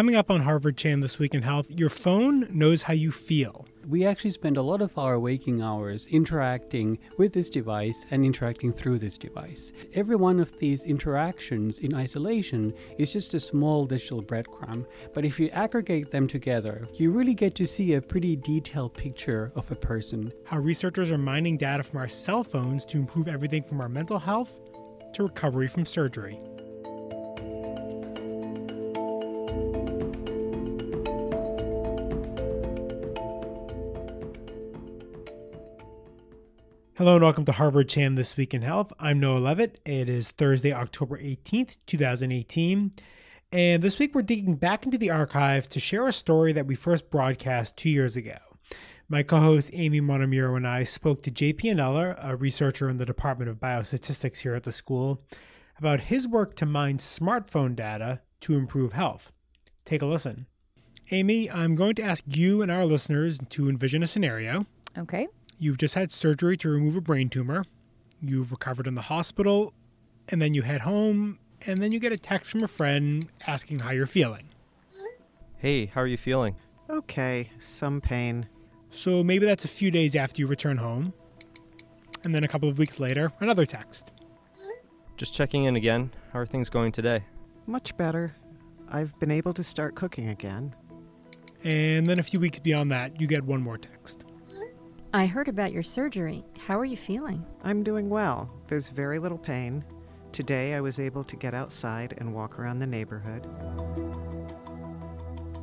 Coming up on Harvard Chan This Week in Health, your phone knows how you feel. We actually spend a lot of our waking hours interacting with this device and interacting through this device. Every one of these interactions in isolation is just a small digital breadcrumb, but if you aggregate them together, you really get to see a pretty detailed picture of a person. How researchers are mining data from our cell phones to improve everything from our mental health to recovery from surgery. Hello and welcome to Harvard Chan This Week in Health. I'm Noah Leavitt. It is Thursday, October 18th, 2018. And this week we're digging back into the archive to share a story that we first broadcast two years ago. My co host Amy Montemuro and I spoke to JP Onnela, a researcher in the Department of Biostatistics here at the school, about his work to mine smartphone data to improve health. Take a listen. Amy, I'm going to ask you and our listeners to envision a scenario. Okay. You've just had surgery to remove a brain tumor. You've recovered in the hospital, and then you head home, and then you get a text from a friend asking how you're feeling. Hey, how are you feeling? Okay, some pain. So maybe that's a few days after you return home. And then a couple of weeks later, another text. Just checking in again. How are things going today? Much better. I've been able to start cooking again. And then a few weeks beyond that, you get one more text. I heard about your surgery. How are you feeling? I'm doing well. There's very little pain. Today I was able to get outside and walk around the neighborhood.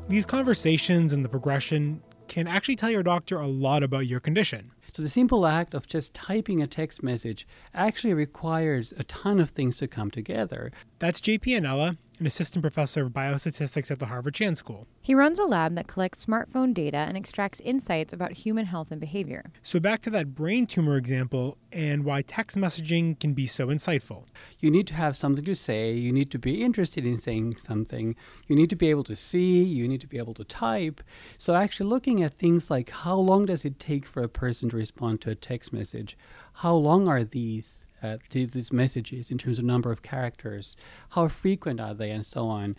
These conversations and the progression can actually tell your doctor a lot about your condition. So the simple act of just typing a text message actually requires a ton of things to come together. That's JP and Onnela, an assistant professor of biostatistics at the Harvard Chan School. He runs a lab that collects smartphone data and extracts insights about human health and behavior. So, back to that brain tumor example and why text messaging can be so insightful. You need to have something to say, you need to be interested in saying something, you need to be able to see, you need to be able to type. So, actually, looking at things like how long does it take for a person to respond to a text message? How long are these uh, these messages in terms of number of characters? How frequent are they, and so on?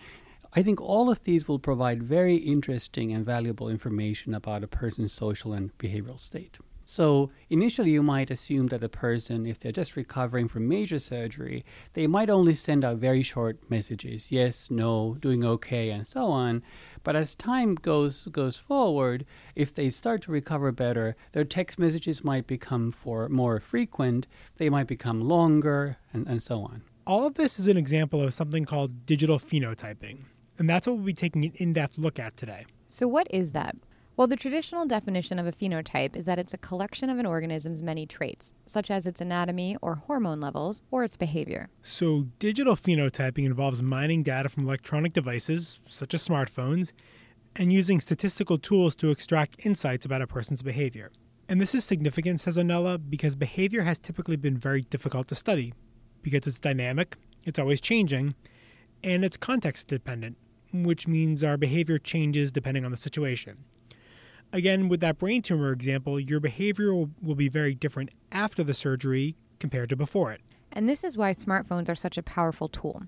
I think all of these will provide very interesting and valuable information about a person's social and behavioral state. So initially, you might assume that a person, if they're just recovering from major surgery, they might only send out very short messages yes, no, doing okay, and so on. But as time goes goes forward, if they start to recover better, their text messages might become for more frequent, they might become longer, and, and so on. All of this is an example of something called digital phenotyping. And that's what we'll be taking an in depth look at today. So, what is that? Well, the traditional definition of a phenotype is that it's a collection of an organism's many traits, such as its anatomy or hormone levels or its behavior. So, digital phenotyping involves mining data from electronic devices, such as smartphones, and using statistical tools to extract insights about a person's behavior. And this is significant, says Onnela, because behavior has typically been very difficult to study because it's dynamic, it's always changing, and it's context dependent, which means our behavior changes depending on the situation. Again, with that brain tumor example, your behavior will, be very different after the surgery compared to before it. And this is why smartphones are such a powerful tool.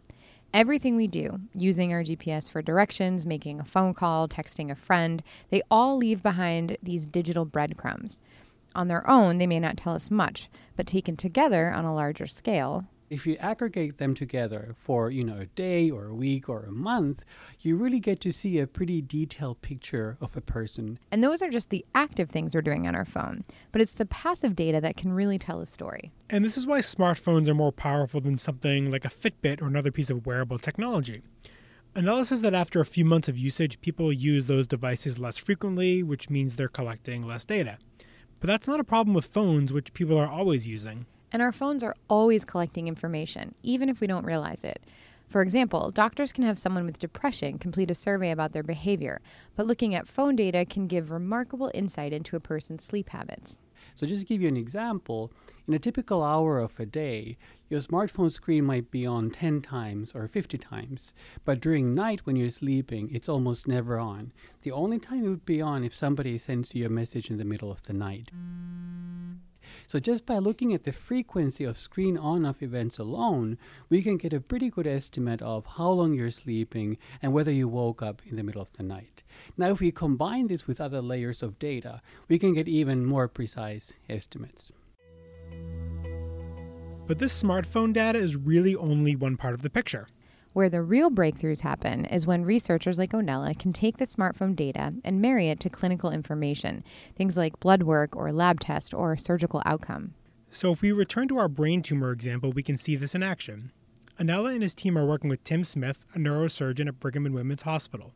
Everything we do, using our GPS for directions, making a phone call, texting a friend, they all leave behind these digital breadcrumbs. On their own, they may not tell us much, but taken together on a larger scale, if you aggregate them together for you know a day or a week or a month you really get to see a pretty detailed picture of a person and those are just the active things we're doing on our phone but it's the passive data that can really tell a story and this is why smartphones are more powerful than something like a fitbit or another piece of wearable technology Analysis that after a few months of usage, people use those devices less frequently, which means they're collecting less data. But that's not a problem with phones, which people are always using. And our phones are always collecting information, even if we don't realize it. For example, doctors can have someone with depression complete a survey about their behavior, but looking at phone data can give remarkable insight into a person's sleep habits. So, just to give you an example, in a typical hour of a day, your smartphone screen might be on 10 times or 50 times, but during night when you're sleeping, it's almost never on. The only time it would be on if somebody sends you a message in the middle of the night. So just by looking at the frequency of screen on off events alone, we can get a pretty good estimate of how long you're sleeping and whether you woke up in the middle of the night. Now, if we combine this with other layers of data, we can get even more precise estimates. But this smartphone data is really only one part of the picture. Where the real breakthroughs happen is when researchers like Onnela can take the smartphone data and marry it to clinical information, things like blood work or lab test or surgical outcome. So if we return to our brain tumor example, we can see this in action. Onnela and his team are working with Tim Smith, a neurosurgeon at Brigham and Women's Hospital.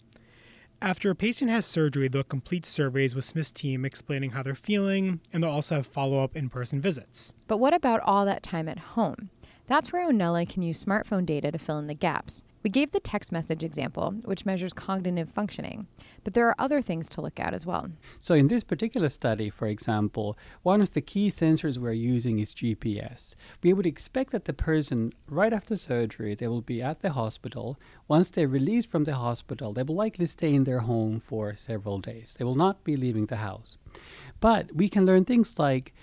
After a patient has surgery, they'll complete surveys with Smith's team explaining how they're feeling, and they'll also have follow up in person visits. But what about all that time at home? That's where Onnela can use smartphone data to fill in the gaps. We gave the text message example, which measures cognitive functioning, but there are other things to look at as well. So, in this particular study, for example, one of the key sensors we're using is GPS. We would expect that the person, right after surgery, they will be at the hospital. Once they're released from the hospital, they will likely stay in their home for several days. They will not be leaving the house. But we can learn things like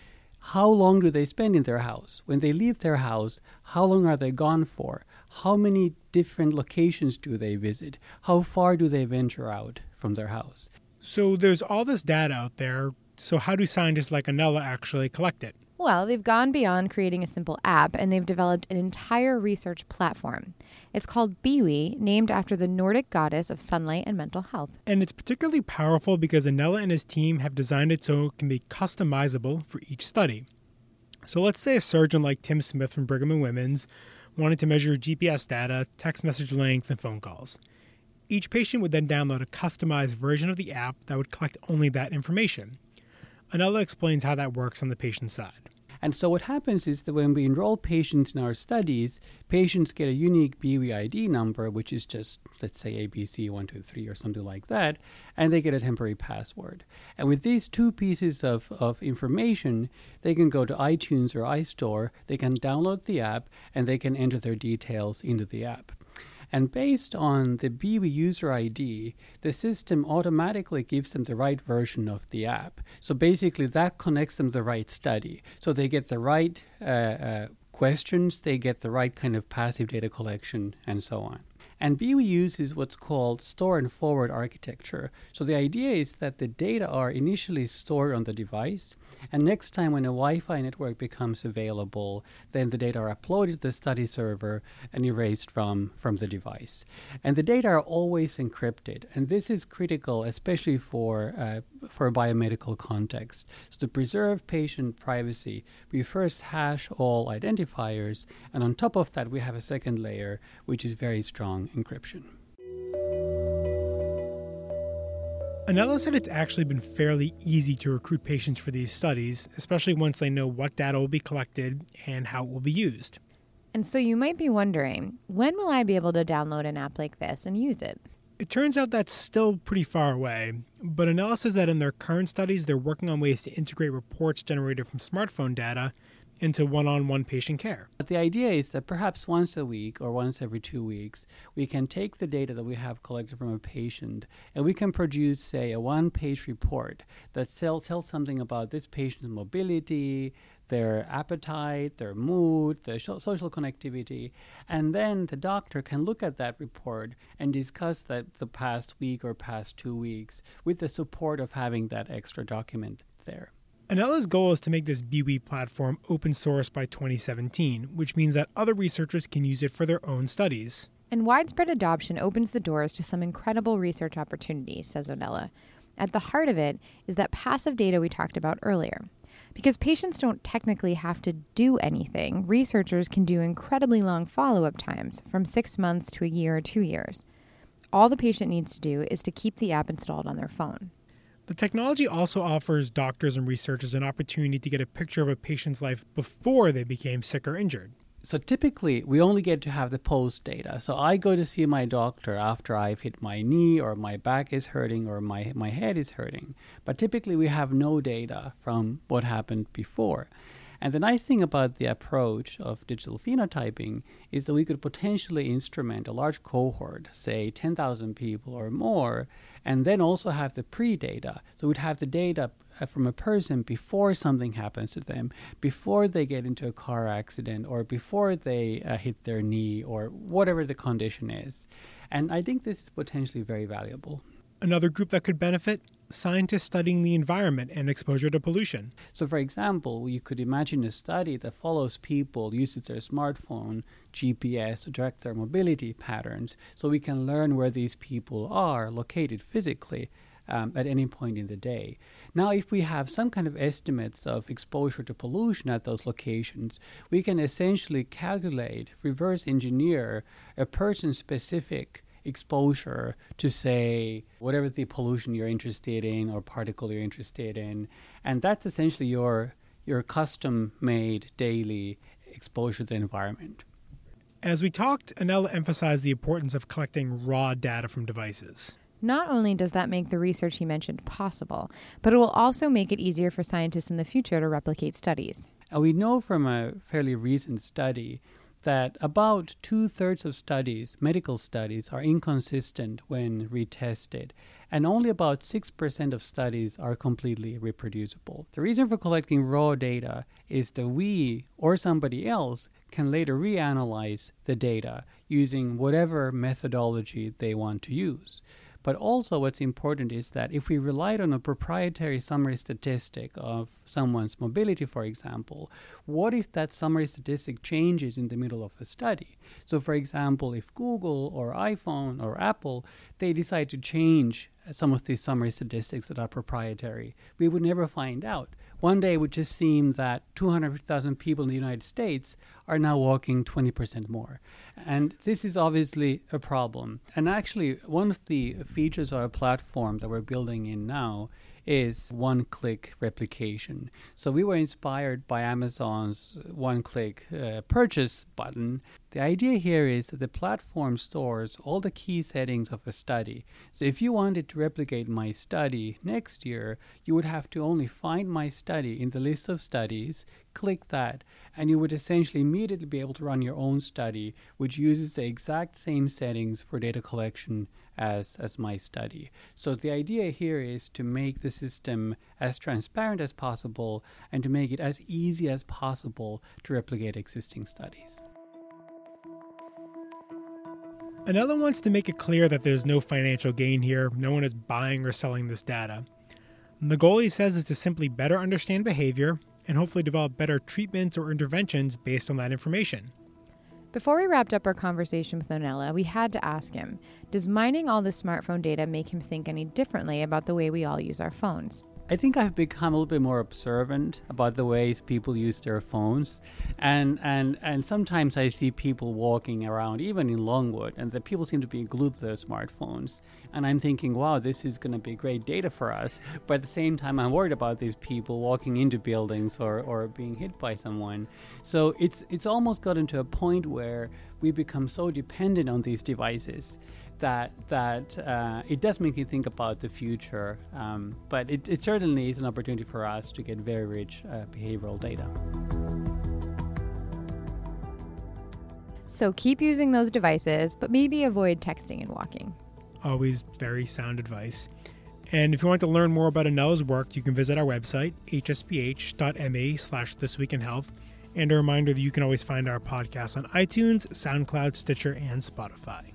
how long do they spend in their house? When they leave their house, how long are they gone for? How many different locations do they visit? How far do they venture out from their house? So there's all this data out there. So how do scientists like Onnela actually collect it? Well, they've gone beyond creating a simple app and they've developed an entire research platform. It's called Beiwe, named after the Nordic goddess of sunlight and mental health. And it's particularly powerful because Onnela and his team have designed it so it can be customizable for each study. So let's say a surgeon like Tim Smith from Brigham and Women's wanted to measure GPS data, text message length, and phone calls. Each patient would then download a customized version of the app that would collect only that information. Onnela explains how that works on the patient side. And so what happens is that when we enroll patients in our studies, patients get a unique Beiwe ID number, which is just, let's say, ABC123 or something like that, and they get a temporary password. And with these two pieces of, of information, they can go to iTunes or iStore, they can download the app, and they can enter their details into the app. And based on the Beiwe user ID, the system automatically gives them the right version of the app. So basically, that connects them the right study. So they get the right uh, uh, questions, they get the right kind of passive data collection, and so on. And Beiwe is what's called store and forward architecture. So the idea is that the data are initially stored on the device, and next time when a Wi Fi network becomes available, then the data are uploaded to the study server and erased from, from the device. And the data are always encrypted, and this is critical, especially for, uh, for a biomedical context. So to preserve patient privacy, we first hash all identifiers, and on top of that, we have a second layer, which is very strong encryption. Onnela said it's actually been fairly easy to recruit patients for these studies, especially once they know what data will be collected and how it will be used. And so you might be wondering when will I be able to download an app like this and use it? It turns out that's still pretty far away, but Onnela says that in their current studies, they're working on ways to integrate reports generated from smartphone data into one on one patient care. But the idea is that perhaps once a week or once every two weeks, we can take the data that we have collected from a patient and we can produce, say, a one page report that tell, tells something about this patient's mobility, their appetite, their mood, their social connectivity. And then the doctor can look at that report and discuss that the past week or past two weeks with the support of having that extra document there. Onnela's goal is to make this Beiwe platform open source by 2017, which means that other researchers can use it for their own studies. And widespread adoption opens the doors to some incredible research opportunities, says Onela. At the heart of it is that passive data we talked about earlier. Because patients don't technically have to do anything, researchers can do incredibly long follow up times, from six months to a year or two years. All the patient needs to do is to keep the app installed on their phone. The technology also offers doctors and researchers an opportunity to get a picture of a patient's life before they became sick or injured. So typically, we only get to have the post data. So I go to see my doctor after I've hit my knee or my back is hurting or my, my head is hurting. But typically, we have no data from what happened before. And the nice thing about the approach of digital phenotyping is that we could potentially instrument a large cohort, say 10,000 people or more, and then also have the pre data. So we'd have the data from a person before something happens to them, before they get into a car accident, or before they uh, hit their knee, or whatever the condition is. And I think this is potentially very valuable. Another group that could benefit scientists studying the environment and exposure to pollution. So, for example, you could imagine a study that follows people, uses their smartphone, GPS to track their mobility patterns, so we can learn where these people are located physically. Um, at any point in the day. Now, if we have some kind of estimates of exposure to pollution at those locations, we can essentially calculate, reverse engineer a person specific exposure to say whatever the pollution you're interested in or particle you're interested in. And that's essentially your your custom made daily exposure to the environment. As we talked Onnela emphasized the importance of collecting raw data from devices not only does that make the research he mentioned possible, but it will also make it easier for scientists in the future to replicate studies. And we know from a fairly recent study that about two thirds of studies, medical studies, are inconsistent when retested, and only about 6% of studies are completely reproducible. The reason for collecting raw data is that we or somebody else can later reanalyze the data using whatever methodology they want to use. But also, what's important is that if we relied on a proprietary summary statistic of someone's mobility, for example, what if that summary statistic changes in the middle of a study? So, for example, if Google or iPhone or Apple they decide to change some of these summary statistics that are proprietary, we would never find out. One day it would just seem that 200,000 people in the United States are now walking 20% more. And this is obviously a problem. And actually, one of the features of our platform that we're building in now is one click replication. So we were inspired by Amazon's one click uh, purchase button. The idea here is that the platform stores all the key settings of a study. So if you wanted to replicate my study next year, you would have to only find my study in the list of studies, click that, and you would essentially immediately be able to run your own study, which uses the exact same settings for data collection as, as my study. So the idea here is to make the system as transparent as possible and to make it as easy as possible to replicate existing studies. Onnela wants to make it clear that there's no financial gain here, no one is buying or selling this data. The goal, he says, is to simply better understand behavior and hopefully develop better treatments or interventions based on that information. Before we wrapped up our conversation with Onnela, we had to ask him Does mining all the smartphone data make him think any differently about the way we all use our phones? I think I've become a little bit more observant about the ways people use their phones, and and and sometimes I see people walking around, even in Longwood, and the people seem to be glued to their smartphones, and I'm thinking, wow, this is going to be great data for us. But at the same time, I'm worried about these people walking into buildings or or being hit by someone. So it's it's almost gotten to a point where we become so dependent on these devices that that uh, it does make you think about the future. Um, but it, it, certainly is an opportunity for us to get very rich uh, behavioral data. So keep using those devices, but maybe avoid texting and walking. Always very sound advice. And if you want to learn more about Onnela's work, you can visit our website, hsph.me slash This Week in Health. And a reminder that you can always find our podcast on iTunes, SoundCloud, Stitcher, and Spotify.